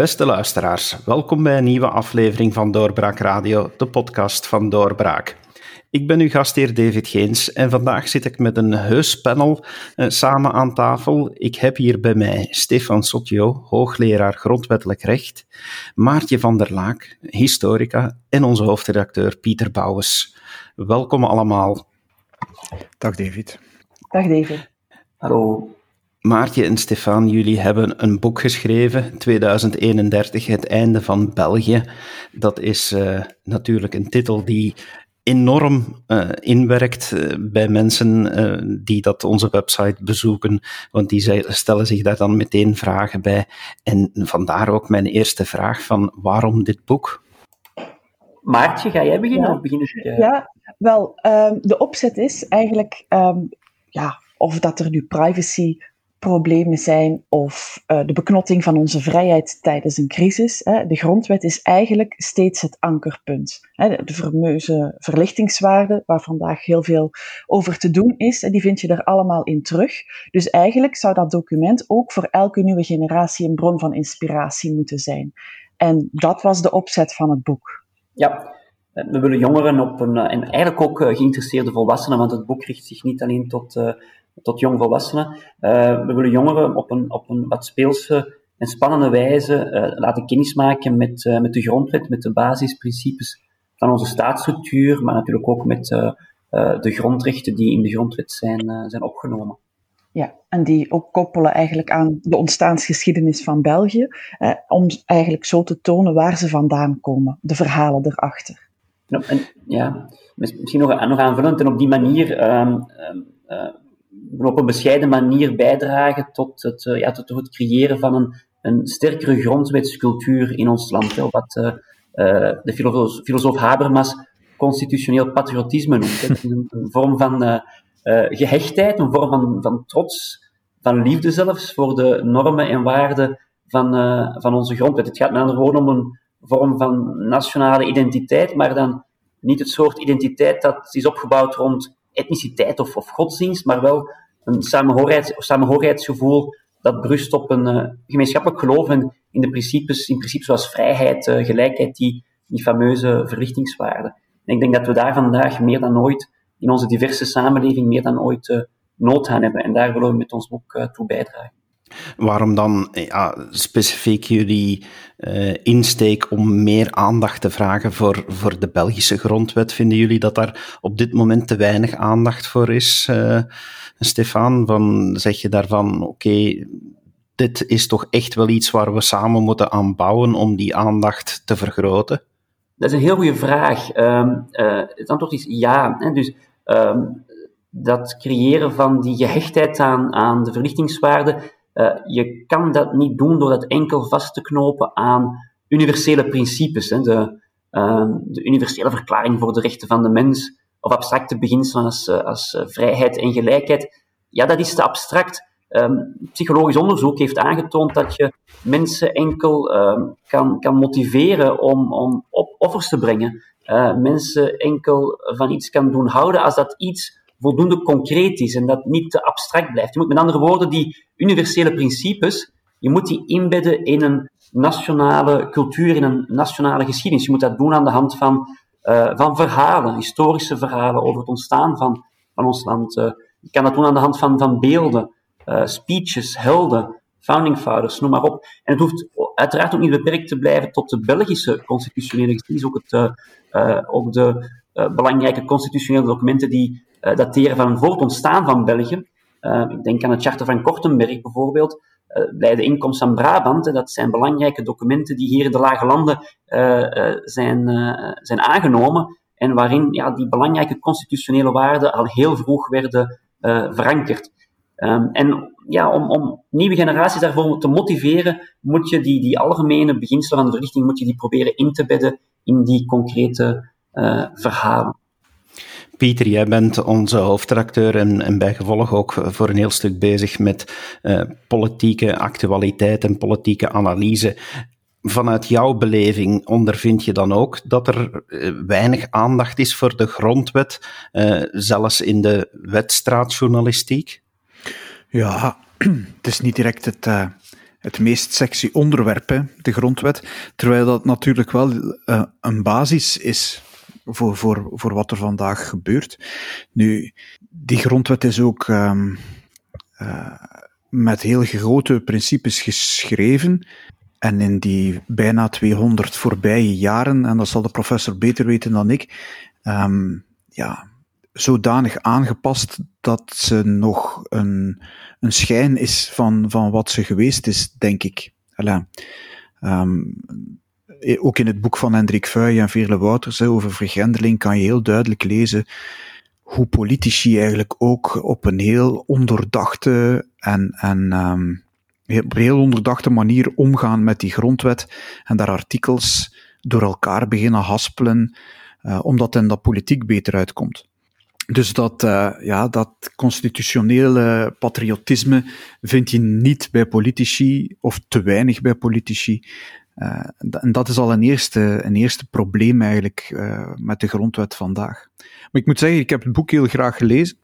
Beste luisteraars, welkom bij een nieuwe aflevering van Doorbraak Radio, de podcast van Doorbraak. Ik ben uw gastheer David Geens en vandaag zit ik met een heus panel eh, samen aan tafel. Ik heb hier bij mij Stefan Sotjo, hoogleraar grondwettelijk recht, Maartje van der Laak, historica en onze hoofdredacteur Pieter Bouwens. Welkom allemaal. Dag David. Dag David. Hallo. Maartje en Stefan, jullie hebben een boek geschreven, 2031, Het einde van België. Dat is uh, natuurlijk een titel die enorm uh, inwerkt uh, bij mensen uh, die dat onze website bezoeken, want die stellen zich daar dan meteen vragen bij. En vandaar ook mijn eerste vraag van waarom dit boek? Maartje, ga jij beginnen ja. of begin ik? Ja, wel, um, de opzet is eigenlijk um, ja, of dat er nu privacy problemen zijn of uh, de beknotting van onze vrijheid tijdens een crisis. Hè. De grondwet is eigenlijk steeds het ankerpunt. Hè. De fameuze verlichtingswaarde, waar vandaag heel veel over te doen is, die vind je er allemaal in terug. Dus eigenlijk zou dat document ook voor elke nieuwe generatie een bron van inspiratie moeten zijn. En dat was de opzet van het boek. Ja, we willen jongeren op een, en eigenlijk ook geïnteresseerde volwassenen, want het boek richt zich niet alleen tot tot jongvolwassenen. Uh, we willen jongeren op een, op een wat speelse en spannende wijze uh, laten kennismaken met, uh, met de grondwet, met de basisprincipes van onze staatsstructuur, maar natuurlijk ook met de grondrechten die in de grondwet zijn, zijn opgenomen. Ja, en die ook koppelen eigenlijk aan de ontstaansgeschiedenis van België, eh, om eigenlijk zo te tonen waar ze vandaan komen, de verhalen erachter. Ja, en, ja misschien nog, nog aanvullend, en op die manier um, um, op een bescheiden manier bijdragen tot het, uh, ja, tot het creëren van een, een sterkere grondwetscultuur in ons land. Wat uh, uh, de filosoof, Habermas constitutioneel patriotisme noemt. Een vorm van gehechtheid, een vorm van, van trots, van liefde zelfs voor de normen en waarden van, van onze grondwet. Het gaat met andere woorden om een vorm van nationale identiteit, maar dan niet het soort identiteit dat is opgebouwd rond etniciteit of, of godsdienst, maar wel een samenhorigheids, samenhorigheidsgevoel dat berust op een uh, gemeenschappelijk geloof in, in de principes, in principes zoals vrijheid, uh, gelijkheid, die, die fameuze verlichtingswaarden. En ik denk dat we daar vandaag meer dan ooit, in onze diverse samenleving, meer dan ooit uh, nood aan hebben. En daar willen we met ons boek toe bijdragen. Waarom dan ja, specifiek jullie uh, insteek om meer aandacht te vragen voor, voor de Belgische grondwet? Vinden jullie dat daar op dit moment te weinig aandacht voor is, uh, Stefan? Van, zeg je daarvan, oké, dit is toch echt wel iets waar we samen moeten aan bouwen om die aandacht te vergroten? Dat is een heel goede vraag. Um, uh, het antwoord is ja. Dus um, dat creëren van die gehechtheid aan, aan de verlichtingswaarde uh, je kan dat niet doen door dat enkel vast te knopen aan universele principes. Hè, de, uh, de universele verklaring voor de rechten van de mens, of abstracte beginselen als, uh, als vrijheid en gelijkheid. Ja, dat is te abstract. Um, psychologisch onderzoek heeft aangetoond dat je mensen enkel kan, kan motiveren om, om op offers te brengen. mensen enkel van iets kan doen houden als dat iets voldoende concreet is en dat niet te abstract blijft. Je moet met andere woorden die universele principes, je moet die inbedden in een nationale cultuur, in een nationale geschiedenis. Je moet dat doen aan de hand van, uh, van verhalen, historische verhalen over het ontstaan van, van ons land. Uh, je kan dat doen aan de hand van, van beelden, uh, speeches, helden, founding fathers, noem maar op. En het hoeft uiteraard ook niet beperkt te blijven tot de Belgische constitutionele geschiedenis, ook, het, ook de belangrijke constitutionele documenten die dateren van voor het ontstaan van België. Uh, ik denk aan het Charter van Kortenberg bijvoorbeeld, uh, bij de inkomst van Brabant. dat zijn belangrijke documenten die hier in de Lage Landen zijn, zijn aangenomen en waarin ja, die belangrijke constitutionele waarden al heel vroeg werden verankerd. Um, en ja, om, om, nieuwe generaties daarvoor te motiveren, moet je die, die algemene beginselen van de verlichting moet je die proberen in te bedden in die concrete verhalen. Pieter, jij bent onze hoofdredacteur en, en bijgevolg ook voor een heel stuk bezig met uh, politieke actualiteit en politieke analyse. Vanuit jouw beleving ondervind je dan ook dat er uh, weinig aandacht is voor de grondwet, uh, zelfs in de wedstraatjournalistiek? Ja, het is niet direct het, het meest sexy onderwerp, hè, de grondwet. Terwijl dat natuurlijk wel een basis is voor, voor, voor wat er vandaag gebeurt. Nu, die grondwet is ook um, uh, met heel grote principes geschreven. En in die bijna 200 voorbije jaren, en dat zal de professor beter weten dan ik, um, ja, zodanig aangepast dat ze nog een, een schijn is van, van wat ze geweest is, denk ik. Voilà. Ook in het boek van Hendrik Vuij en Veerle Wouters over vergrendeling kan je heel duidelijk lezen hoe politici eigenlijk ook op een heel onderdachte en, en een heel onderdachte manier omgaan met die grondwet en daar artikels door elkaar beginnen haspelen, uh, omdat dan dat politiek beter uitkomt. Dus dat, uh, ja, dat constitutionele patriotisme vind je niet bij politici, of te weinig bij politici. Uh, en dat is al een eerste, een eerste probleem eigenlijk uh, met de grondwet vandaag. Maar ik moet zeggen, ik heb het boek heel graag gelezen,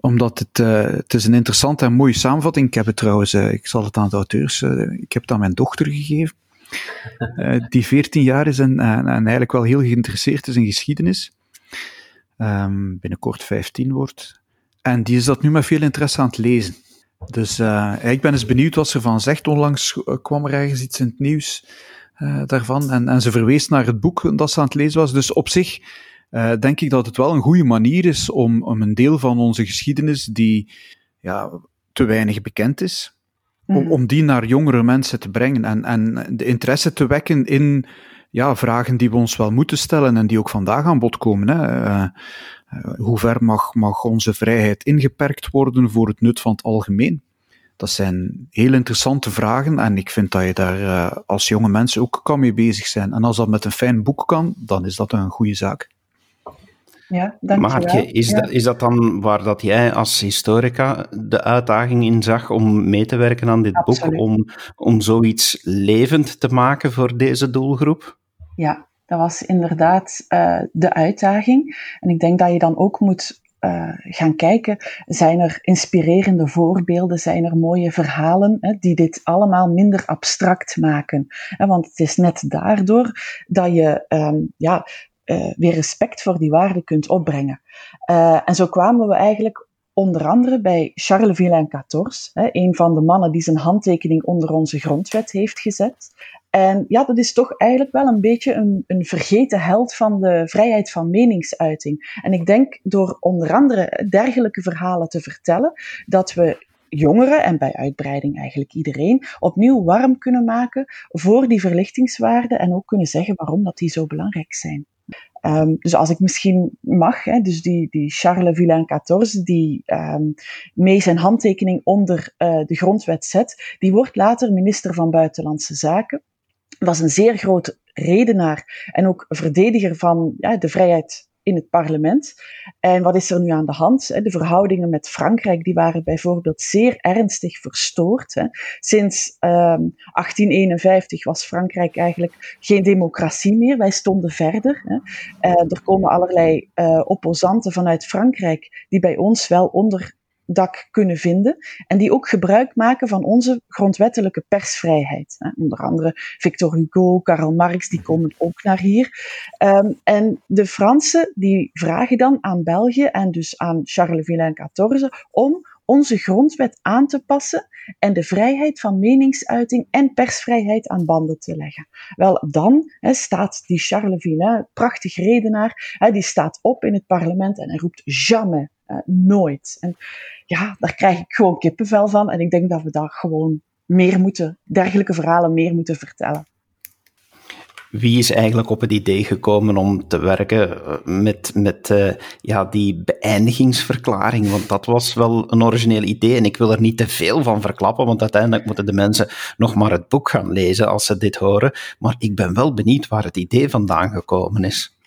omdat het, uh, het is een interessante en mooie samenvatting. Ik heb het trouwens, ik zal het aan de auteurs, ik heb het aan mijn dochter gegeven, die 14 jaar is en, en, en eigenlijk wel heel geïnteresseerd is in geschiedenis um, binnenkort 15 wordt. En die is dat nu met veel interesse aan het lezen. Dus ik ben eens benieuwd wat ze van zegt. Onlangs eh, kwam er ergens iets in het nieuws uh, daarvan. En, en ze verwees naar het boek dat ze aan het lezen was. Dus op zich uh, denk ik dat het wel een goede manier is om, om een deel van onze geschiedenis die ja, te weinig bekend is, om, mhm. om die naar jongere mensen te brengen en, en de interesse te wekken in ja, vragen die we ons wel moeten stellen en die ook vandaag aan bod komen. Hè. Uh, hoe ver mag, mag onze vrijheid ingeperkt worden voor het nut van het algemeen? Dat zijn heel interessante vragen en ik vind dat je daar uh, als jonge mensen ook kan mee bezig zijn. En als dat met een fijn boek kan, dan is dat een goede zaak. Ja, Maartje, is, ja. dat, is dat dan waar dat jij als historica de uitdaging in zag om mee te werken aan dit Absoluut. boek, om, om zoiets levend te maken voor deze doelgroep? Ja, dat was inderdaad uh, de uitdaging. En ik denk dat je dan ook moet uh, gaan kijken, zijn er inspirerende voorbeelden, zijn er mooie verhalen hè, die dit allemaal minder abstract maken. Hè, want het is net daardoor dat je um, ja, uh, weer respect voor die waarden kunt opbrengen. en zo kwamen we eigenlijk onder andere bij Charles Villain XIV, een van de mannen die zijn handtekening onder onze grondwet heeft gezet. En ja, dat is toch eigenlijk wel een beetje een, een vergeten held van de vrijheid van meningsuiting. En ik denk door onder andere dergelijke verhalen te vertellen, dat we jongeren en bij uitbreiding eigenlijk iedereen opnieuw warm kunnen maken voor die verlichtingswaarden en ook kunnen zeggen waarom dat die zo belangrijk zijn. Um, dus als ik misschien mag, hè, dus die, die Charles Villain XIV, die um, mee zijn handtekening onder uh, de grondwet zet, die wordt later minister van Buitenlandse Zaken. Was een zeer groot redenaar en ook verdediger van ja, de vrijheid in het parlement. En wat is er nu aan de hand? De verhoudingen met Frankrijk die waren bijvoorbeeld zeer ernstig verstoord. Sinds 1851 ehm, was Frankrijk eigenlijk geen democratie meer. Wij stonden verder. Eh, er komen allerlei uh, opposanten vanuit Frankrijk die bij ons wel onder dak kunnen vinden en die ook gebruik maken van onze grondwettelijke persvrijheid. Onder andere Victor Hugo, Karl Marx, die komen ook naar hier. Um, en de Fransen die vragen dan aan België en dus aan Charles Villain XIV om onze grondwet aan te passen en de vrijheid van meningsuiting en persvrijheid aan banden te leggen. Wel, dan staat die Charles Villain, prachtig redenaar, hè, die staat op in het parlement en hij roept jamais, uh, nooit. En ja, daar krijg ik gewoon kippenvel van. En ik denk dat we daar gewoon meer moeten, dergelijke verhalen meer moeten vertellen. Wie is eigenlijk op het idee gekomen om te werken eh, met, met uh, ja, die beëindigingsverklaring? Want dat was wel een origineel idee en ik wil er niet te veel van verklappen, want uiteindelijk moeten de mensen nog maar het boek gaan lezen als ze dit horen. Maar ik ben wel benieuwd waar het idee vandaan gekomen is.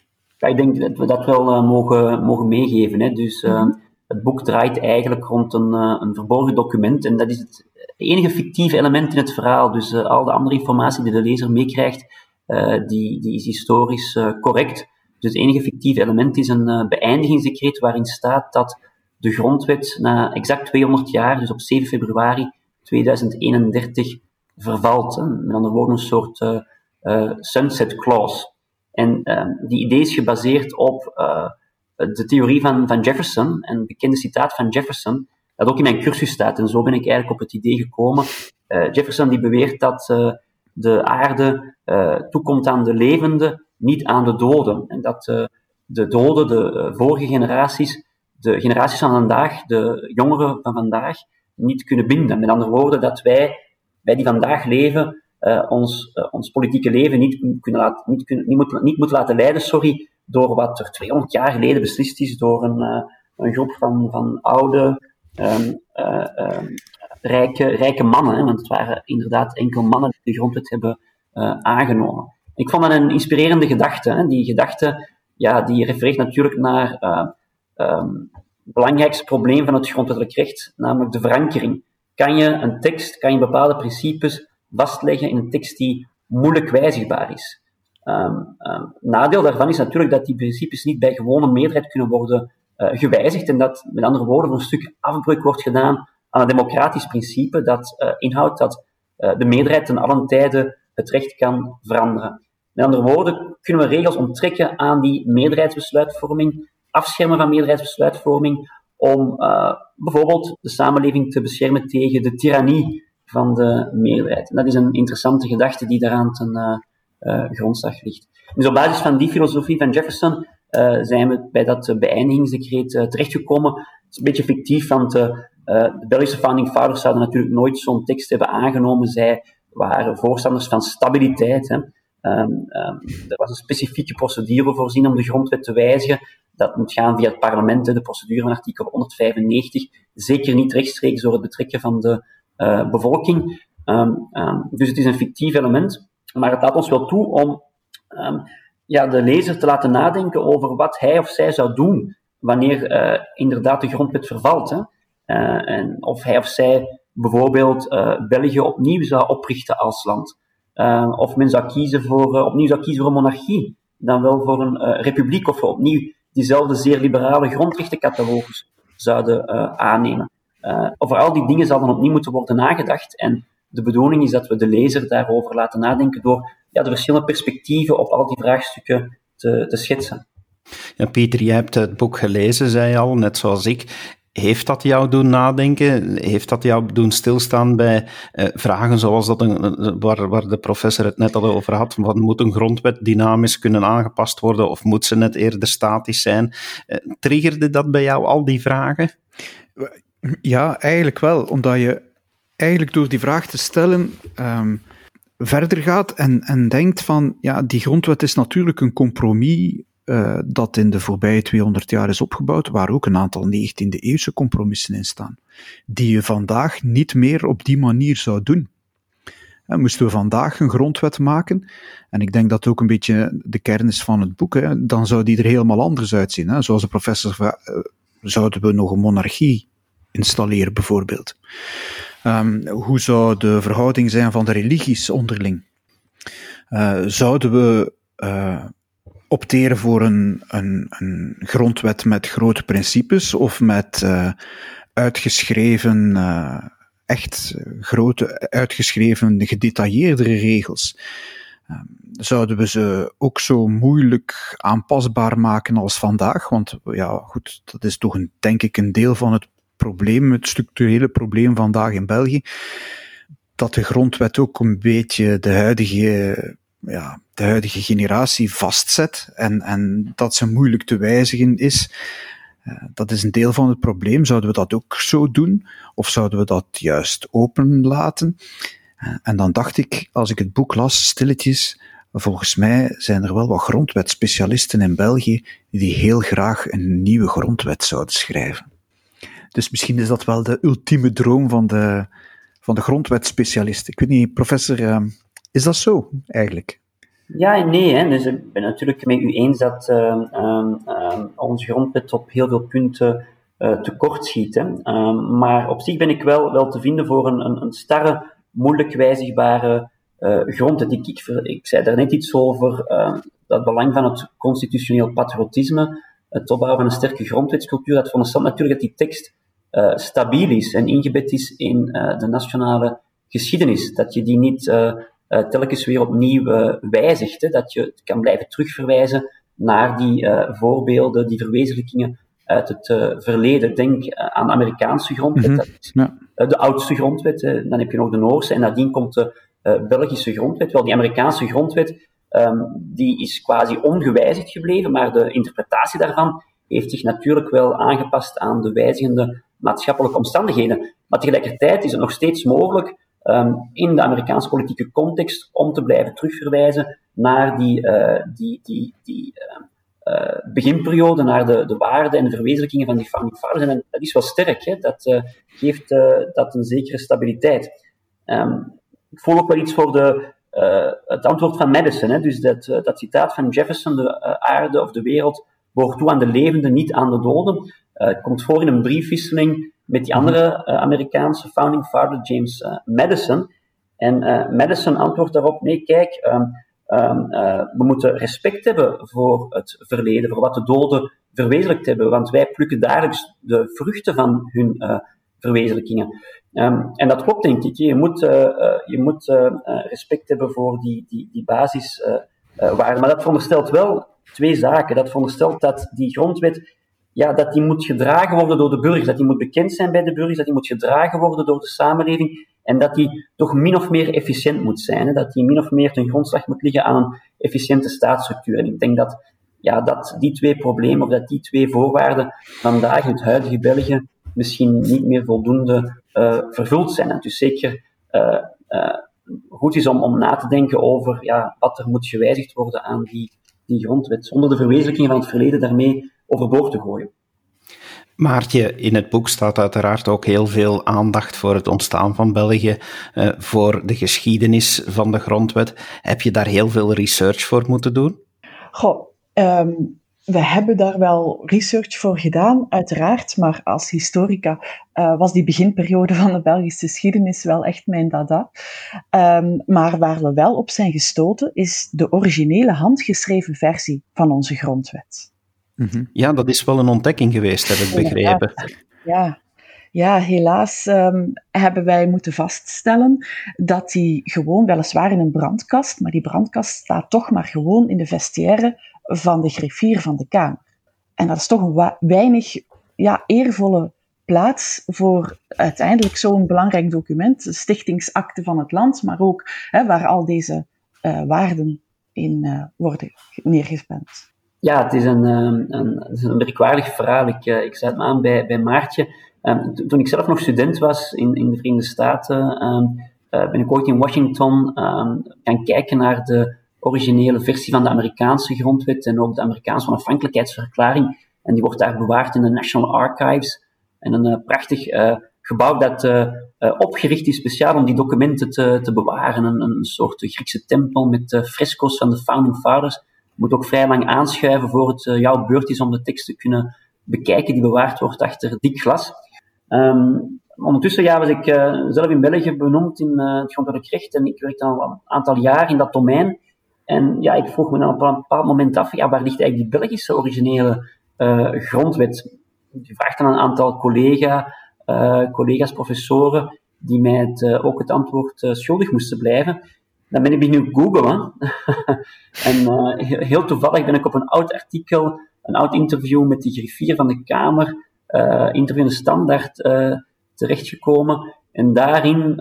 Ja, ik denk dat we dat wel uh, mogen, mogen meegeven. Hè. Dus uh, het boek draait eigenlijk rond een, uh, een verborgen document en dat is het enige fictieve element in het verhaal. Dus al de andere informatie die de lezer meekrijgt, die, die is historisch correct. Dus het enige fictieve element is een beëindigingsdecreet waarin staat dat de grondwet na exact 200 jaar, dus op 7 februari 2031, vervalt. Hè. Met andere woorden, een soort sunset clause. En ehm, die idee is gebaseerd op de theorie van, van Jefferson, een bekende citaat van Jefferson, dat ook in mijn cursus staat. En zo ben ik eigenlijk op het idee gekomen. Jefferson die beweert dat de aarde toekomt aan de levenden, niet aan de doden. En dat de doden, de vorige generaties, de generaties van vandaag, de jongeren van vandaag, niet kunnen binden. Met andere woorden, dat wij, wij die vandaag leven, uh, ons, uh, ons politieke leven niet, kunnen laten, niet, kunnen, niet, moet, niet moeten laten leiden sorry, door wat er 200 jaar geleden beslist is door een, uh, een groep van, van oude, um, um, rijke, rijke mannen. Hè, want het waren inderdaad enkel mannen die de grondwet hebben aangenomen. Ik vond dat een inspirerende gedachte. Hè. Die gedachte ja, die refereert natuurlijk naar um, belangrijkste probleem van het grondwettelijk recht, namelijk de verankering. Kan je een tekst, kan je bepaalde principes vastleggen in een tekst die moeilijk wijzigbaar is? Um, nadeel daarvan is natuurlijk dat die principes niet bij gewone meerderheid kunnen worden uh, gewijzigd en dat, met andere woorden, een stuk afbreuk wordt gedaan aan een democratisch principe dat uh, inhoudt dat uh, de meerderheid ten allen tijde het recht kan veranderen. Met andere woorden, kunnen we regels onttrekken aan die meerderheidsbesluitvorming afschermen van meerderheidsbesluitvorming om bijvoorbeeld de samenleving te beschermen tegen de tirannie van de meerderheid. Dat is een interessante gedachte die daaraan ten uh, uh, grondslag ligt. Dus op basis van die filosofie van Jefferson zijn we bij dat beëindigingsdecreet terechtgekomen. Het is een beetje fictief, want de Belgische founding fathers zouden natuurlijk nooit zo'n tekst hebben aangenomen. Zij waren voorstanders van stabiliteit. Hè. Um, um, er was een specifieke procedure voorzien om de grondwet te wijzigen. Dat moet gaan via het parlement, de procedure van artikel 195. Zeker niet rechtstreeks door het betrekken van de uh, bevolking. Um, dus het is een fictief element, maar het laat ons wel toe om ja, de lezer te laten nadenken over wat hij of zij zou doen wanneer uh, inderdaad de grondwet vervalt. Hè. Uh, en of hij of zij bijvoorbeeld België opnieuw zou oprichten als land. of men zou kiezen voor, opnieuw zou kiezen voor een monarchie, dan wel voor een republiek of opnieuw diezelfde zeer liberale grondrechtencatalogus zouden aannemen. Uh, over al die dingen zal dan opnieuw moeten worden nagedacht. En de bedoeling is dat we de lezer daarover laten nadenken door ja, de verschillende perspectieven op al die vraagstukken te, te schetsen. Ja, Pieter, jij hebt het boek gelezen, zei je al, net zoals ik. Heeft dat jou doen nadenken? Heeft dat jou doen stilstaan bij eh, vragen zoals dat een, waar, waar de professor het net al over had? Van, moet een grondwet dynamisch kunnen aangepast worden of moet ze net eerder statisch zijn? Eh, triggerde dat bij jou al die vragen? Ja, eigenlijk wel. Omdat je eigenlijk door die vraag te stellen um, verder gaat en, en denkt van, ja, die grondwet is natuurlijk een compromis uh, dat in de voorbije 200 jaar is opgebouwd, waar ook een aantal 19e-eeuwse compromissen in staan, die je vandaag niet meer op die manier zou doen. En moesten we vandaag een grondwet maken, en ik denk dat ook een beetje de kern is van het boek, hè, dan zou die er helemaal anders uitzien. Hè. Zoals de professor uh, zouden we nog een monarchie installeren, bijvoorbeeld. Um, hoe zou de verhouding zijn van de religies onderling? Uh, zouden we opteren voor een, een, een grondwet met grote principes of met uh, uitgeschreven, echt grote, uitgeschreven, gedetailleerdere regels. Uh, zouden we ze ook zo moeilijk aanpasbaar maken als vandaag? Want ja, goed, dat is toch een, denk ik een deel van het probleem, het structurele probleem vandaag in België. Dat de grondwet ook een beetje de huidige ja, de huidige generatie vastzet en, en dat ze moeilijk te wijzigen is. Uh, dat is een deel van het probleem. Zouden we dat ook zo doen? Of zouden we dat juist open laten? Uh, en dan dacht ik, als ik het boek las, stilletjes, volgens mij zijn er wel wat grondwetspecialisten in België die heel graag een nieuwe grondwet zouden schrijven. Dus misschien is dat wel de ultieme droom van de, van de grondwetspecialist. Ik weet niet, professor, uh, is dat zo eigenlijk? Ja en nee. Hè. Dus ik ben natuurlijk met u eens dat uh, uh, onze grondwet op heel veel punten uh, tekort schiet. Hè. Ehm, maar op zich ben ik wel, wel te vinden voor een, een, een starre, moeilijk wijzigbare uh, grondwet. Ik, ik, ik zei daar net iets over dat belang van het constitutioneel patriotisme, het opbouwen van een sterke grondwetscultuur. Dat veronderstelt natuurlijk dat die tekst stabiel is en ingebed is in de nationale geschiedenis. Dat je die niet telkens weer opnieuw wijzigt. Hè? Dat je kan blijven terugverwijzen naar die voorbeelden, die verwezenlijkingen uit het verleden. Denk aan de Amerikaanse grondwet, mhm. dat is ja. de oudste grondwet. dan heb je nog de Noorse en nadien komt de Belgische grondwet. Wel, die Amerikaanse grondwet Um, die is quasi ongewijzigd gebleven, maar de interpretatie daarvan heeft zich natuurlijk wel aangepast aan de wijzigende maatschappelijke omstandigheden. Maar tegelijkertijd is het nog steeds mogelijk um, in de Amerikaanse politieke context om te blijven terugverwijzen naar die, uh, die, die, die uh, beginperiode, naar de, de waarden en de verwezenlijkingen van die founding fathers. En dat is wel sterk, hè? dat uh, geeft dat een zekere stabiliteit. Um, ik voel ook wel iets voor de, het antwoord van Madison. Hè? Dus dat, dat citaat van Jefferson, de aarde of de wereld behoort toe aan de levenden, niet aan de doden. Het komt voor in een briefwisseling met die andere Amerikaanse founding father, James Madison. En Madison antwoordt daarop, nee, kijk, um, um, we moeten respect hebben voor het verleden, voor wat de doden verwezenlijkt hebben, want wij plukken dagelijks de vruchten van hun verwezenlijkingen. Um, en dat klopt, denk ik. Je moet, uh, je moet uh, respect hebben voor die, die, die basiswaarden. maar dat veronderstelt wel twee zaken. Dat veronderstelt dat die grondwet ja, dat die moet gedragen worden door de burgers, dat die moet bekend zijn bij de burgers, dat die moet gedragen worden door de samenleving en dat die toch min of meer efficiënt moet zijn. Hè? Dat die min of meer ten grondslag moet liggen aan een efficiënte staatsstructuur. En ik denk dat, ja, dat die twee problemen, of dat die twee voorwaarden vandaag in het huidige België misschien niet meer voldoende uh, vervuld zijn. En dus zeker uh, goed is om, om na te denken over ja, wat er moet gewijzigd worden aan die, die grondwet, zonder de verwezenlijking van het verleden daarmee overboord te gooien. Maartje, in het boek staat uiteraard ook heel veel aandacht voor het ontstaan van België, uh, voor de geschiedenis van de grondwet. Heb je daar heel veel research voor moeten doen? Goh, um, we hebben daar wel research voor gedaan, uiteraard, maar als historica uh, was die beginperiode van de Belgische geschiedenis wel echt mijn dada. Um, maar waar we wel op zijn gestoten, is de originele handgeschreven versie van onze grondwet. Mm-hmm. Ja, dat is wel een ontdekking geweest, heb ik begrepen. Ja, ja, helaas um, hebben wij moeten vaststellen dat die gewoon, weliswaar in een brandkast, maar die brandkast staat toch maar gewoon in de vestiaire van de griffier van de Kamer. En dat is toch een weinig ja, eervolle plaats voor uiteindelijk zo'n belangrijk document, de stichtingsakte van het land, maar ook hè, waar al deze uh, waarden in uh, worden neergespend. Ja, het is een, um, een, een merkwaardig verhaal. Ik, ik zet me aan bij, bij Maartje. Um, toen ik zelf nog student was in, in de Verenigde Staten, um, ben ik ooit in Washington gaan kijken naar de originele versie van de Amerikaanse grondwet en ook de Amerikaanse onafhankelijkheidsverklaring. En die wordt daar bewaard in de National Archives. En een uh, prachtig gebouw dat opgericht is speciaal om die documenten te, te bewaren. Een, een soort Griekse tempel met fresco's van de Founding Fathers. Moet ook vrij lang aanschuiven voor het jouw beurt is om de tekst te kunnen bekijken, die bewaard wordt achter dik glas. Um, ondertussen ja, was ik zelf in België benoemd in het grondwettelijk recht en ik werkte al een aantal jaar in dat domein. En ja, ik vroeg me dan op een bepaald moment af, ja, waar ligt eigenlijk die Belgische originele grondwet? Je vraagt dan een aantal collega, collega's, professoren, die mij het, ook het antwoord schuldig moesten blijven. Dan ben ik nu googlen. en heel toevallig ben ik op een oud artikel, een oud interview met de griffier van de Kamer, interview in de Standaard, terechtgekomen. En daarin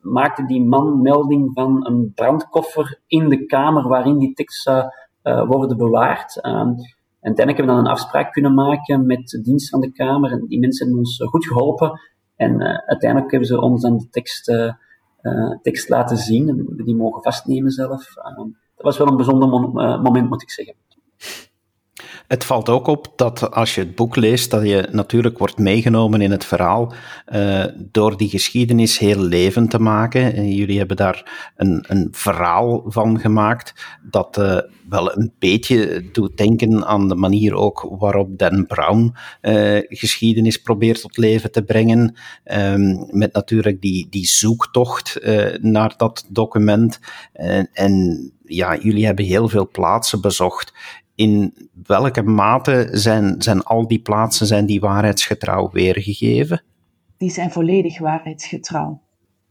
maakte die man melding van een brandkoffer in de kamer waarin die tekst zou worden bewaard. Um, en uiteindelijk hebben we dan een afspraak kunnen maken met de dienst van de Kamer. En die mensen hebben ons goed geholpen. En uiteindelijk hebben ze ons dan de tekst, tekst laten zien. En die mogen vastnemen zelf. dat was wel een bijzonder moment, moet ik zeggen. Het valt ook op dat als je het boek leest, dat je natuurlijk wordt meegenomen in het verhaal uh, door die geschiedenis heel levend te maken. En jullie hebben daar een, een verhaal van gemaakt dat uh, wel een beetje doet denken aan de manier ook waarop Dan Brown uh, geschiedenis probeert tot leven te brengen. Um, met natuurlijk die, die zoektocht naar dat document. en ja, jullie hebben heel veel plaatsen bezocht in welke mate zijn, zijn al die plaatsen zijn die waarheidsgetrouw weergegeven? Die zijn volledig waarheidsgetrouw.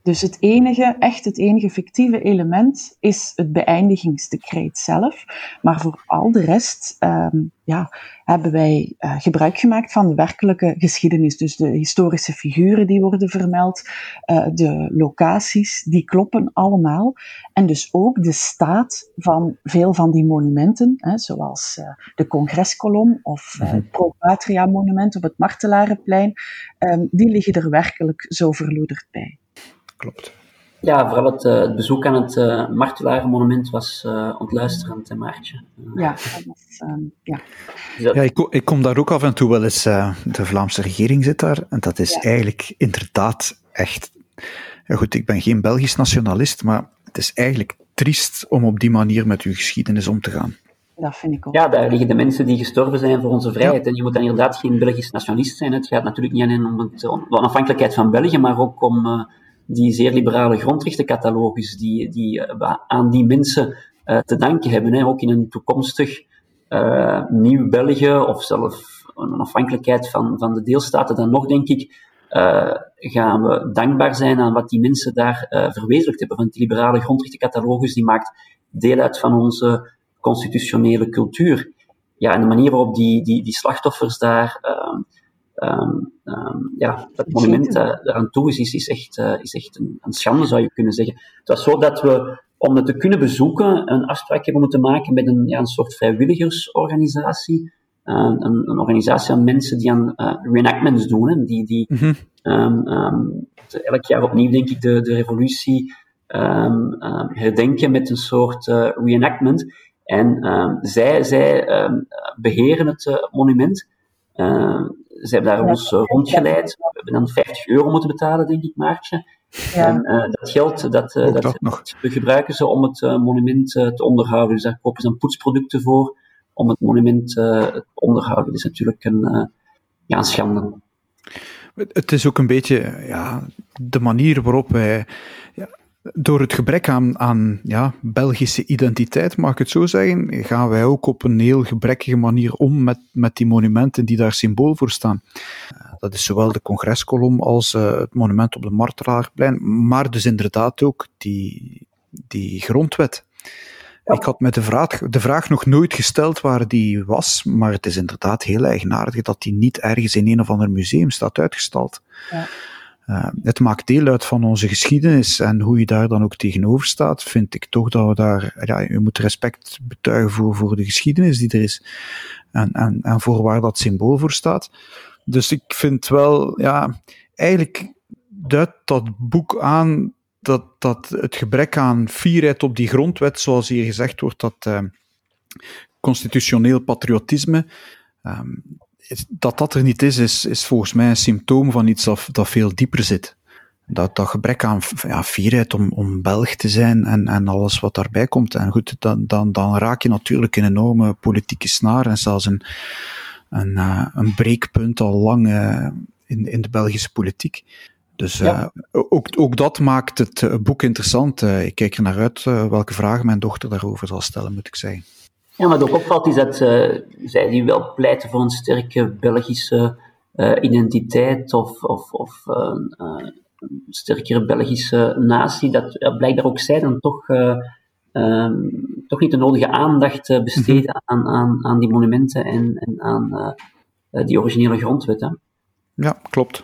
Dus het enige, echt het enige fictieve element is het beëindigingsdecreet zelf. Maar voor al de rest ehm, ja, hebben wij uh, gebruik gemaakt van de werkelijke geschiedenis. Dus de historische figuren die worden vermeld, uh, de locaties, die kloppen allemaal. En dus ook de staat van veel van die monumenten, hè, zoals uh, de Congreskolom of uh, het Pro Patria monument op het Martelarenplein, um, die liggen er werkelijk zo verloederd bij klopt. Ja, vooral het, uh, het bezoek aan het uh, Martelarenmonument was uh, ontluisterend, hè, Maartje. Ja, dat was, um, ja. ja ik, kom, ik, kom daar ook af en toe wel eens, de Vlaamse regering zit daar, en dat is ja. eigenlijk inderdaad echt... Ja, goed, ik ben geen Belgisch nationalist, maar het is eigenlijk triest om op die manier met uw geschiedenis om te gaan. Dat vind ik ook. Ja, daar liggen de mensen die gestorven zijn voor onze vrijheid. Ja. En je moet dan inderdaad geen Belgisch nationalist zijn. Het gaat natuurlijk niet alleen om het, om de onafhankelijkheid van België, maar ook om die zeer liberale grondrechtencatalogus, die, die uh, aan die mensen uh, te danken hebben. Hè. Ook in een toekomstig uh, nieuw België, of zelfs een afhankelijkheid van, van de deelstaten, dan nog denk ik, gaan we dankbaar zijn aan wat die mensen daar verwezenlijkt hebben. Want die liberale grondrechtencatalogus die maakt deel uit van onze constitutionele cultuur. Ja, en de manier waarop die, die, die slachtoffers daar um, um, ja, het monument uh, eraan toe is, is, echt, uh, is echt een, een, schande, zou je kunnen zeggen. Het was zo dat we, om het te kunnen bezoeken, een afspraak hebben moeten maken met een, ja, een soort vrijwilligersorganisatie. Uh, een, een, organisatie aan mensen die aan reenactments doen, hè, die, die mm -hmm. elk jaar opnieuw, denk ik, de, de revolutie herdenken met een soort reenactment. En zij, zij beheren het monument. Ze hebben daar ons uh, rondgeleid. We hebben dan 50 euro moeten betalen, denk ik, Maartje. Ja. En uh, dat geld dat, uh, dat, dat gebruiken ze om het monument te onderhouden. Dus daar kopen ze dan poetsproducten voor om het monument te onderhouden. Dat is natuurlijk een, ja, een schande. Het is ook een beetje ja, de manier waarop wij ja, door het gebrek aan, aan ja, Belgische identiteit, mag ik het zo zeggen, gaan wij ook op een heel gebrekkige manier om met, met die monumenten die daar symbool voor staan. Eh, dat is zowel de congreskolom als uh, het monument op de Martelaarplein, maar dus inderdaad ook die, die grondwet. Ik had me de vraag, de vraag nog nooit gesteld waar die was, maar het is inderdaad heel eigenaardig dat die niet ergens in een of ander museum staat uitgestald. Ja. Uh, het maakt deel uit van onze geschiedenis en hoe je daar dan ook tegenover staat, vind ik toch dat we daar, ja, je moet respect betuigen voor, voor de geschiedenis die er is en, en, en voor waar dat symbool voor staat. Dus ik vind wel, ja, eigenlijk duidt dat boek aan dat, dat het gebrek aan fierheid op die grondwet, zoals hier gezegd wordt, dat uh, constitutioneel patriotisme, um, dat dat er niet is, is, is volgens mij een symptoom van iets dat, dat veel dieper zit. Dat, dat gebrek aan ja, fierheid om, om Belg te zijn en, en alles wat daarbij komt. En goed, dan, dan, dan raak je natuurlijk een enorme politieke snaar en zelfs een, een, uh, een breekpunt al lang uh, in, in de Belgische politiek. Dus ja. uh, ook, ook dat maakt het boek interessant. ik kijk er naar uit welke vragen mijn dochter daarover zal stellen, moet ik zeggen. Ja, wat ook opvalt is dat uh, zij die wel pleiten voor een sterke Belgische uh, identiteit of, of, of uh, een sterkere Belgische natie, dat ja, blijkbaar ook zij dan toch, um, toch niet de nodige aandacht besteden mhm. aan, aan, aan die monumenten en, en aan die originele grondwet. Hè. Ja, klopt.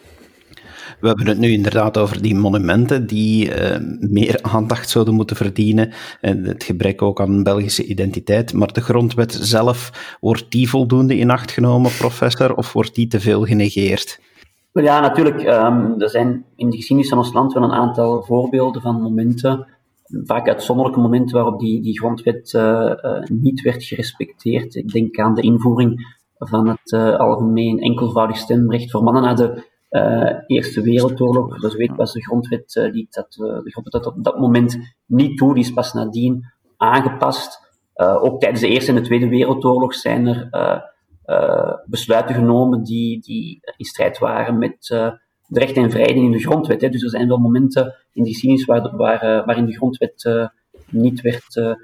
We hebben het nu inderdaad over die monumenten die uh, meer aandacht zouden moeten verdienen. En het gebrek ook aan Belgische identiteit. Maar de grondwet zelf, wordt die voldoende in acht genomen, professor, of wordt die te veel genegeerd? Ja, natuurlijk. Um, er zijn in de geschiedenis van ons land wel een aantal voorbeelden van momenten, vaak uitzonderlijke momenten waarop die, die grondwet uh, uh, niet werd gerespecteerd. Ik denk aan de invoering van het algemeen enkelvoudig stemrecht voor mannen na de Eerste Wereldoorlog. Dus weet was de grondwet uh, die dat, uh, de grondwet dat op dat moment niet toe. Die is pas nadien aangepast. ook tijdens de Eerste en de Tweede Wereldoorlog zijn er besluiten genomen die, die in strijd waren met de rechten en vrijheden in de grondwet. Hè. Dus er zijn wel momenten in de geschiedenis waar, waar, waarin de grondwet niet werd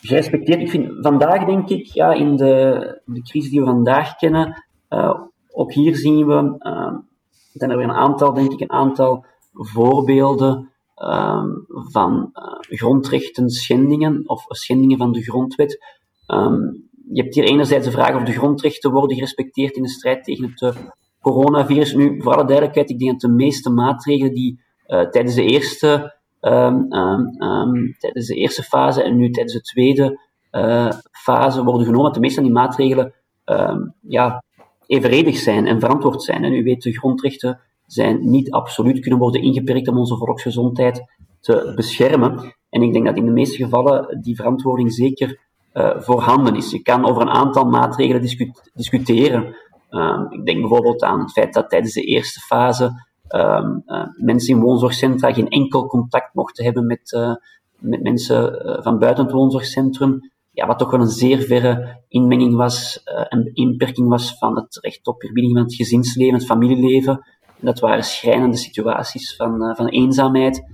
gerespecteerd. Ik vind vandaag, denk ik, ja, in de, de crisis die we vandaag kennen, ook hier zien we zijn er weer een aantal, denk ik, een aantal voorbeelden ehm, van grondrechten schendingen of schendingen van de grondwet. Ehm, je hebt hier enerzijds de vraag of de grondrechten worden gerespecteerd in de strijd tegen het coronavirus. Nu, voor alle duidelijkheid, ik denk dat de meeste maatregelen die tijdens de eerste um, tijdens de eerste fase en nu tijdens de tweede uh, fase worden genomen. De meeste van die maatregelen ja, evenredig zijn en verantwoord zijn. En u weet, de grondrechten zijn niet absoluut, kunnen worden ingeperkt om onze volksgezondheid te beschermen. En ik denk dat in de meeste gevallen die verantwoording zeker uh, voorhanden is. Je kan over een aantal maatregelen discu discussiëren. Uh, ik denk bijvoorbeeld aan het feit dat tijdens de eerste fase um, uh, mensen in woonzorgcentra geen enkel contact mochten hebben met, uh, met mensen van buiten het woonzorgcentrum. Ja, wat toch wel een zeer verre inmenging was, en inperking was van het recht op verbinding van het gezinsleven, het familieleven. En dat waren schrijnende situaties van, van eenzaamheid.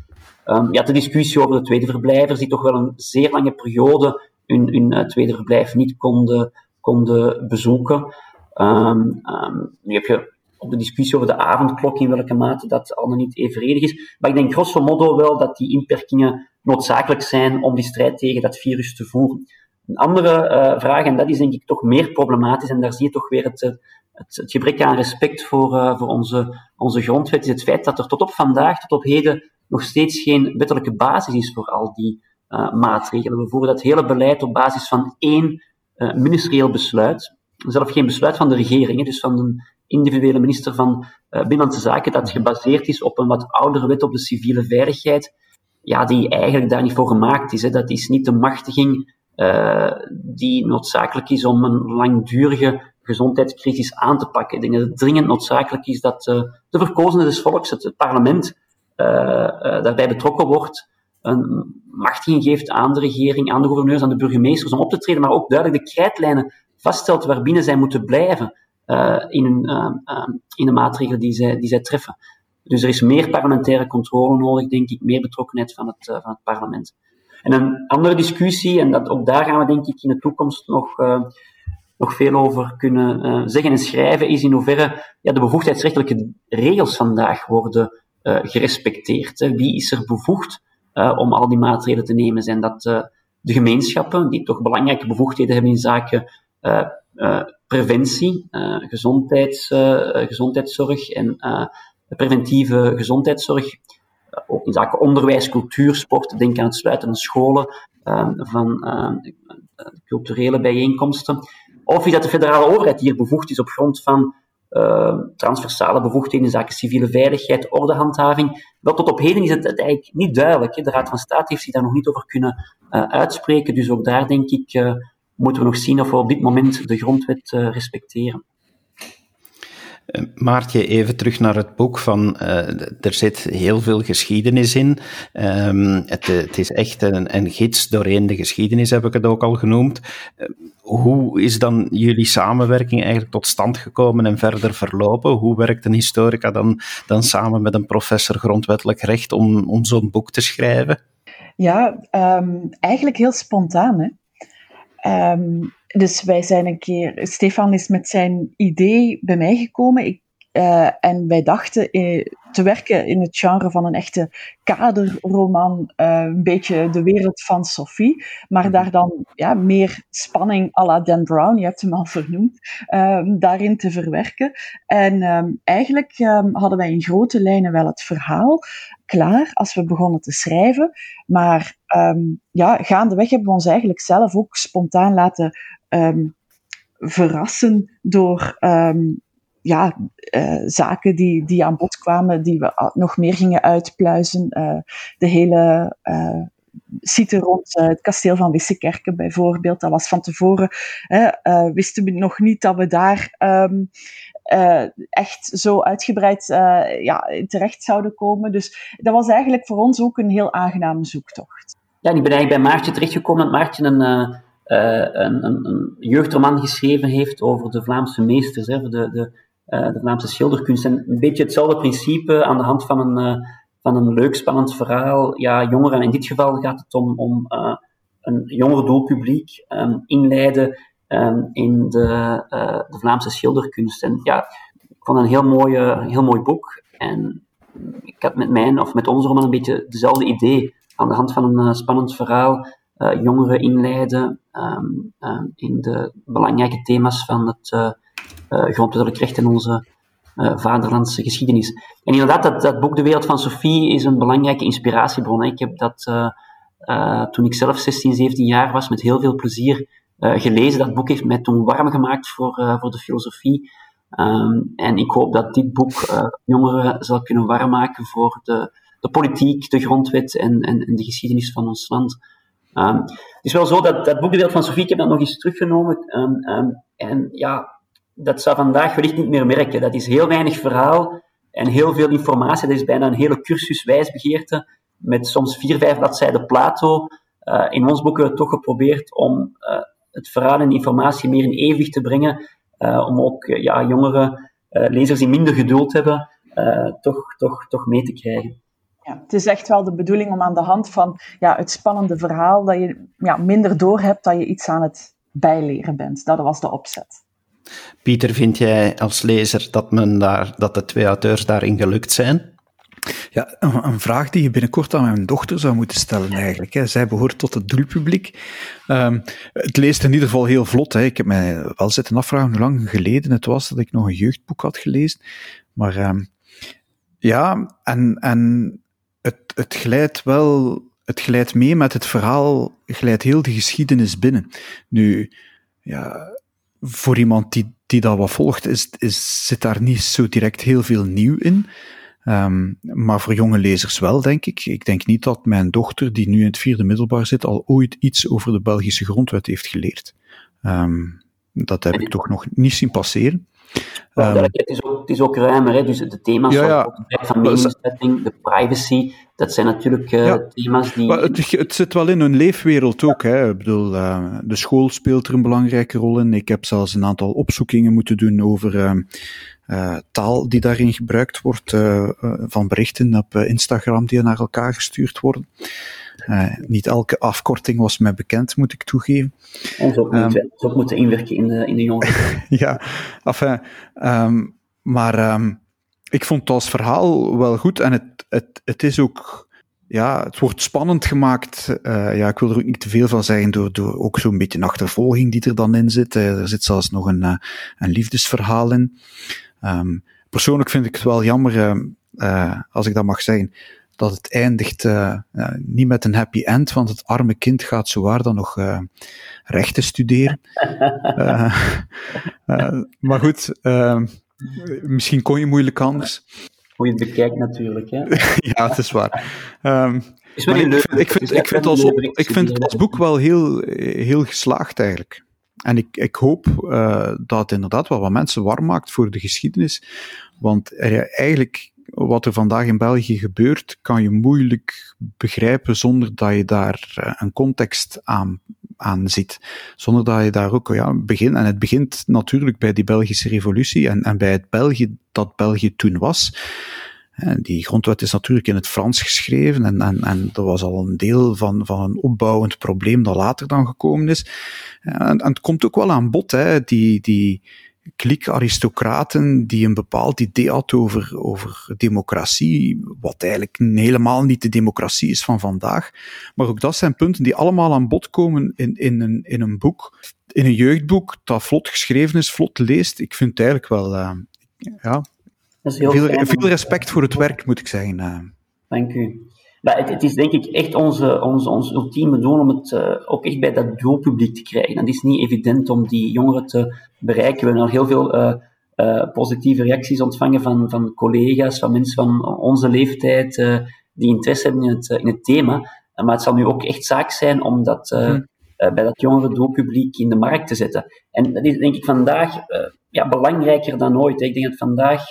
Um, ja, de discussie over de tweede verblijvers, die toch wel een zeer lange periode hun, hun tweede verblijf niet konden, konden bezoeken. Um, um, nu heb je op de discussie over de avondklok, in welke mate dat al niet evenredig is. Maar ik denk grosso modo wel dat die inperkingen noodzakelijk zijn om die strijd tegen dat virus te voeren. Een andere uh, vraag, en dat is denk ik toch meer problematisch, en daar zie je toch weer het, het, gebrek aan respect voor, uh, voor onze, onze grondwet, is het feit dat er tot op vandaag, tot op heden, nog steeds geen wettelijke basis is voor al die uh, maatregelen. We voeren dat hele beleid op basis van één ministerieel besluit, zelf geen besluit van de regering, dus van de individuele minister van Binnenlandse Zaken, dat gebaseerd is op een wat oudere wet op de civiele veiligheid, ja, die eigenlijk daar niet voor gemaakt is. Hè. Dat is niet de machtiging uh, die noodzakelijk is om een langdurige gezondheidscrisis aan te pakken. Ik denk dat het dringend noodzakelijk is dat uh, de verkozenen des volks, het, parlement, daarbij betrokken wordt, een machtiging geeft aan de regering, aan de gouverneurs, aan de burgemeesters om op te treden, maar ook duidelijk de krijtlijnen vaststelt waarbinnen zij moeten blijven in, in de maatregelen die zij, die zij treffen. Dus er is meer parlementaire controle nodig, denk ik, meer betrokkenheid van het, van het parlement. En een andere discussie, en dat, ook daar gaan we denk ik in de toekomst nog, nog veel over kunnen zeggen en schrijven, is in hoeverre ja, de bevoegdheidsrechtelijke regels vandaag worden gerespecteerd. Hè. Wie is er bevoegd om al die maatregelen te nemen? Zijn dat de gemeenschappen, die toch belangrijke bevoegdheden hebben in zaken preventie, gezondheids, gezondheidszorg en preventieve gezondheidszorg. Ook in zaken onderwijs, cultuur, sport. Denk aan het sluiten van scholen, van culturele bijeenkomsten. Of is dat de federale overheid hier bevoegd is op grond van uh, transversale bevoegdheden in zaken civiele veiligheid, ordehandhaving. Wel, tot op heden is het, eigenlijk niet duidelijk. Hè. De Raad van State heeft zich daar nog niet over kunnen uh, uitspreken. Dus ook daar denk ik moeten we nog zien of we op dit moment de grondwet respecteren. Eh, Maartje, even terug naar het boek. Van, uh, er zit heel veel geschiedenis in. Um, het, het, is echt een, een, gids doorheen de geschiedenis, heb ik het ook al genoemd. Hoe is dan jullie samenwerking eigenlijk tot stand gekomen en verder verlopen? Hoe werkt een historica dan, dan samen met een professor grondwettelijk recht om, om zo'n boek te schrijven? Ja, um, eigenlijk heel spontaan. Hè? Um, dus wij zijn een keer, Stefan is met zijn idee bij mij gekomen. Ik, uh, en wij dachten uh, te werken in het genre van een echte kaderroman, uh, een beetje de wereld van Sophie, maar daar dan ja, meer spanning à la Dan Brown, je hebt hem al vernoemd, um, daarin te verwerken. En um, eigenlijk um, hadden wij in grote lijnen wel het verhaal klaar als we begonnen te schrijven, maar ja, gaandeweg hebben we ons eigenlijk zelf ook spontaan laten verrassen door ja, uh, zaken die, die aan bod kwamen, die we nog meer gingen uitpluizen. Uh, de hele uh, site rond het kasteel van Wissekerken bijvoorbeeld, dat was van tevoren, wisten we nog niet dat we daar um, echt zo uitgebreid ja, terecht zouden komen. Dus dat was eigenlijk voor ons ook een heel aangename zoektocht. Ja, ik ben eigenlijk bij Maartje terechtgekomen dat Maartje een... een, een, een, jeugdroman geschreven heeft over de Vlaamse meesters, hè, de, de, uh, de Vlaamse schilderkunst. En een beetje hetzelfde principe aan de hand van een, uh, van een leuk, spannend verhaal. Ja, jongeren, in dit geval gaat het om, om een jonger doelpubliek um, inleiden um, in de, de Vlaamse schilderkunst. En ja, ik vond het een heel mooi, heel mooi boek. En ik had met mijn of met onze roman een beetje dezelfde idee. Aan de hand van een spannend verhaal jongeren inleiden ehm, ehm, in de belangrijke thema's van het grondwettelijk recht en onze vaderlandse geschiedenis. En inderdaad, dat, dat boek De Wereld van Sophie is een belangrijke inspiratiebron. Ik heb dat toen ik zelf 16, 17 jaar was met heel veel plezier gelezen. Dat boek heeft mij toen warm gemaakt voor, voor de filosofie. Ehm, en ik hoop dat dit boek jongeren zal kunnen waarmaken voor de, de politiek, de grondwet en, en, de geschiedenis van ons land. Um, het is wel zo dat dat boekdeel van Sofie, ik heb dat nog eens teruggenomen. Um, en ja, dat zou vandaag wellicht niet meer merken. Dat is heel weinig verhaal en heel veel informatie. Dat is bijna een hele cursus wijsbegeerte met soms vier, vijf bladzijden Plato. Uh, in ons boek hebben we toch geprobeerd om uh, het verhaal en informatie meer in evenwicht te brengen uh, om ook ja, jongere lezers die minder geduld hebben, toch, toch, toch mee te krijgen. Ja, het is echt wel de bedoeling om aan de hand van ja, het spannende verhaal, dat je ja, minder doorhebt dat je iets aan het bijleren bent. Dat was de opzet. Pieter, vind jij als lezer dat, men daar, dat de twee auteurs daarin gelukt zijn? Ja, een, vraag die je binnenkort aan mijn dochter zou moeten stellen eigenlijk. Hè. Zij behoort tot het doelpubliek. Um, het leest in ieder geval heel vlot. Hè. Ik heb mij wel zitten afvragen hoe lang geleden het was dat ik nog een jeugdboek had gelezen. Maar um, ja, en, en het, het glijdt wel, het glijdt mee met het verhaal, glijdt heel de geschiedenis binnen. Nu, ja, voor iemand die, die dat wat volgt, is, is, zit daar niet zo direct heel veel nieuw in. Um, maar voor jonge lezers wel, denk ik. Ik denk niet dat mijn dochter, die nu in het vierde middelbaar zit, al ooit iets over de Belgische grondwet heeft geleerd. Um, dat heb ik toch nog niet zien passeren. Um, het, is ook, het is ook ruimer, hè? dus de thema's ja, ja. van meningszetting, de privacy, dat zijn natuurlijk uh, ja. thema's die... Maar het, het, zit wel in hun leefwereld ook. Hè? Ik bedoel, uh, de school speelt er een belangrijke rol in. Ik heb zelfs een aantal opzoekingen moeten doen over uh, uh, taal die daarin gebruikt wordt, uh, van berichten op Instagram die naar elkaar gestuurd worden. Niet elke afkorting was mij bekend, moet ik toegeven. En zo moeten, um, zo moeten inwerken in de, in de jongeren. ja, enfin, um, maar um, ik vond het als verhaal wel goed en het, het, het is ook ja, het wordt spannend gemaakt. Uh, ja, ik wil er ook niet te veel van zeggen door, door ook zo'n beetje een achtervolging die er dan in zit. Uh, er zit zelfs nog een, uh, een liefdesverhaal in. Um, persoonlijk vind ik het wel jammer, als ik dat mag zeggen, dat het eindigt uh, uh, niet met een happy end, want het arme kind gaat zowaar dan nog rechten studeren. maar goed, ehm, misschien kon je moeilijk anders. Hoe je het bekijkt natuurlijk. Hè? ja, het is waar. Um, is ik, vind, ik, vind, ik, vind als, ik vind het als boek wel heel, heel geslaagd eigenlijk. En ik, ik hoop uh, dat het inderdaad wel wat mensen warm maakt voor de geschiedenis. Want er, eigenlijk, wat er vandaag in België gebeurt, kan je moeilijk begrijpen zonder dat je daar uh, een context aan, aan ziet. Zonder dat je daar ook ja, begint. En het begint natuurlijk bij die Belgische revolutie en, en bij het België dat België toen was. En die grondwet is natuurlijk in het Frans geschreven en, en, en dat was al een deel van, van een opbouwend probleem dat later dan gekomen is. En, en het komt ook wel aan bod, hè, die, die kliek aristocraten die een bepaald idee had over, over democratie, wat eigenlijk helemaal niet de democratie is van vandaag. Maar ook dat zijn punten die allemaal aan bod komen in, in, een, in een boek, in een jeugdboek dat vlot geschreven is, vlot leest. Ik vind het eigenlijk wel, uh, ja, veel, veel, respect voor het werk, moet ik zeggen. Uh. Dank u. Maar het, het, is denk ik echt onze, onze, ons ultieme doel om het uh, ook echt bij dat doelpubliek te krijgen. Het is niet evident om die jongeren te bereiken. We hebben al heel veel uh, uh, positieve reacties ontvangen van, van collega's, van mensen van onze leeftijd, die interesse hebben in het, in het thema. maar het zal nu ook echt zaak zijn om dat hmm. bij dat jongere doelpubliek in de markt te zetten. En dat is denk ik vandaag ja, belangrijker dan ooit. Ik denk dat het vandaag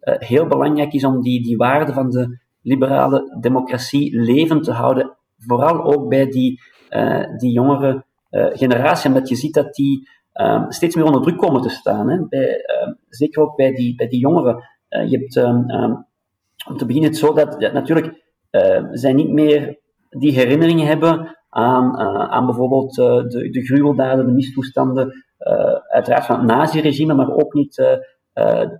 heel belangrijk is om die, die waarde van de liberale democratie levend te houden. Vooral ook bij die, uh, die jongere uh, generatie, omdat je ziet dat die uh, steeds meer onder druk komen te staan. Hè? Bij, ehm, zeker ook bij die, bij die jongeren. Eh, je hebt, um, om te beginnen, het zo dat natuurlijk zij niet meer die herinneringen hebben aan, aan bijvoorbeeld de, de gruweldaden, de mistoestanden, uiteraard van het naziregime, maar ook niet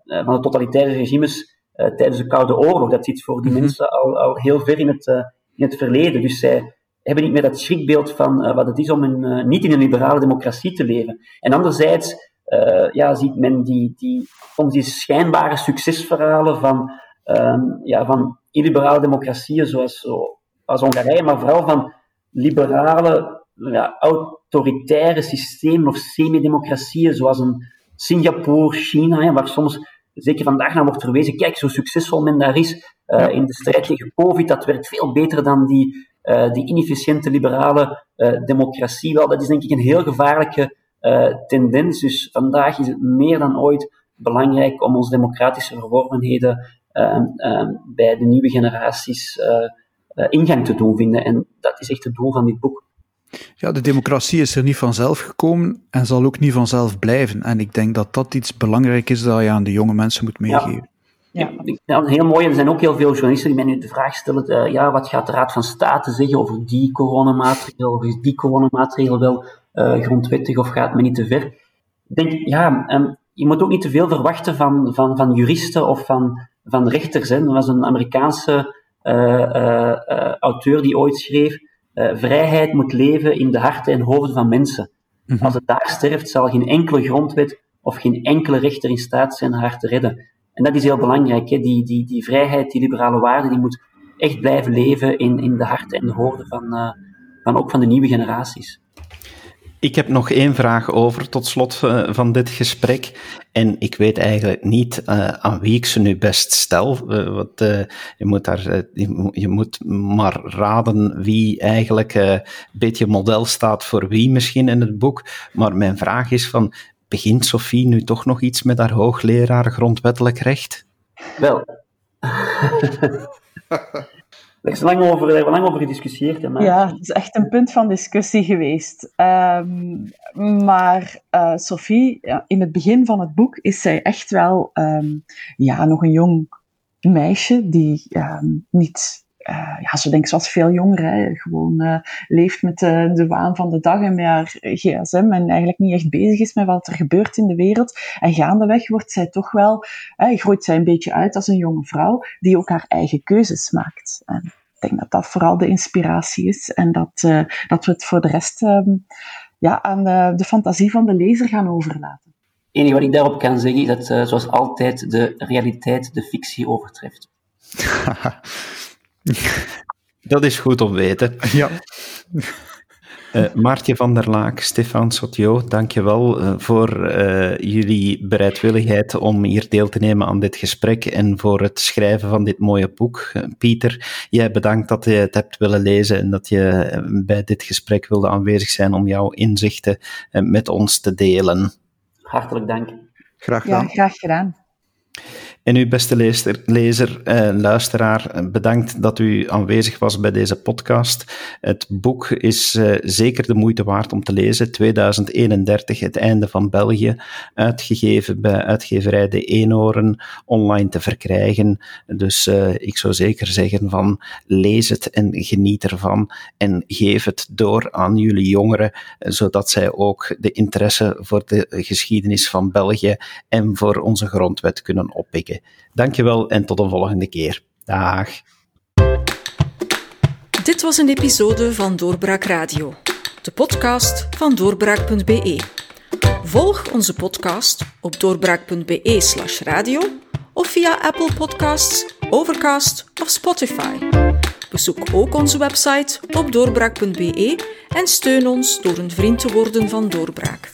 van de totalitaire regimes tijdens de Koude Oorlog. Dat zit voor die mhm. mensen al, al heel ver in het, in het verleden. Dus zij hebben niet meer dat schrikbeeld van wat het is om een, niet in een liberale democratie te leven. En anderzijds ja, ziet men die, die, soms die schijnbare succesverhalen van, ehm, ja, van illiberale democratieën zoals, zo, als Hongarije, maar vooral van liberale, ja, autoritaire systemen of semi-democratieën zoals een Singapore, China, waar soms zeker vandaag naar wordt verwezen, kijk zo succesvol men daar is uh, in de strijd tegen COVID, dat werkt veel beter dan die, uh, die inefficiënte liberale uh, democratie. Wel, dat is denk ik een heel gevaarlijke tendens. Dus vandaag is het meer dan ooit belangrijk om onze democratische verworvenheden ehm, ehm, bij de nieuwe generaties ingang te doen vinden. En dat is echt het doel van dit boek. Ja, de democratie is er niet vanzelf gekomen en zal ook niet vanzelf blijven. En ik denk dat dat iets belangrijk is dat je aan de jonge mensen moet meegeven. Ja. Ja, heel mooi. Er zijn ook heel veel journalisten die mij nu de vraag stellen: uh, ja, wat gaat de Raad van State zeggen over die coronamaatregel? Of is die coronamaatregel wel uh, grondwettig of gaat men niet te ver? Ik denk, ja, um, je moet ook niet te veel verwachten van, van, van juristen of van, van rechters. Hè. Er was een Amerikaanse uh, auteur die ooit schreef uh, vrijheid moet leven in de harten en hoofden van mensen. Mhm. Als het daar sterft, zal geen enkele grondwet of geen enkele rechter in staat zijn haar te redden. En dat is heel belangrijk. Hè? Die, die, die vrijheid, die liberale waarde, die moet echt blijven leven in, in de harten en de hoofden van, uh, van ook van de nieuwe generaties. Ik heb nog één vraag over tot slot uh, van dit gesprek. En ik weet eigenlijk niet uh, aan wie ik ze nu best stel. Uh, wat, je, moet daar, je, je, moet maar raden wie eigenlijk een beetje model staat voor wie misschien in het boek. Maar mijn vraag is van, begint Sophie nu toch nog iets met haar hoogleraar grondwettelijk recht? Wel. Er is lang over, er lang over gediscussieerd. maar... Ja, het is echt een punt van discussie geweest. Um, maar uh, Sophie, in het begin van het boek is zij echt wel um, ja, nog een jong meisje die um, niet ja, zo denk ik zoals veel jongeren, gewoon uh, leeft met de, de, waan van de dag en met haar gsm en eigenlijk niet echt bezig is met wat er gebeurt in de wereld. En gaandeweg wordt zij toch wel, uh, groeit zij een beetje uit als een jonge vrouw die ook haar eigen keuzes maakt. En ik denk dat dat vooral de inspiratie is en dat, dat we het voor de rest um, ja, aan de, de, fantasie van de lezer gaan overlaten. Het enige wat ik daarop kan zeggen is dat, zoals altijd, de realiteit de fictie overtreft. Dat is goed om weten. Ja. Uh, Maartje van der Laak, Stefan Sotio, dankjewel uh, voor uh, jullie bereidwilligheid om hier deel te nemen aan dit gesprek en voor het schrijven van dit mooie boek. Pieter, jij bedankt dat je het hebt willen lezen en dat je bij dit gesprek wilde aanwezig zijn om jouw inzichten met ons te delen. Hartelijk dank. Graag gedaan. Ja, graag gedaan. En uw beste lezer, lezer eh, luisteraar, bedankt dat u aanwezig was bij deze podcast. Het boek is eh, zeker de moeite waard om te lezen. 2031, Het einde van België, uitgegeven bij uitgeverij De Eenoren, online te verkrijgen. Dus eh, ik zou zeker zeggen van lees het en geniet ervan en geef het door aan jullie jongeren, zodat zij ook de interesse voor de geschiedenis van België en voor onze grondwet kunnen oppikken. Dankjewel en tot een volgende keer. Dag. Dit was een episode van Doorbraak Radio, de podcast van doorbraak.be. Volg onze podcast op doorbraak.be/slash radio of via Apple Podcasts, Overcast of Spotify. Bezoek ook onze website op doorbraak.be en steun ons door een vriend te worden van Doorbraak.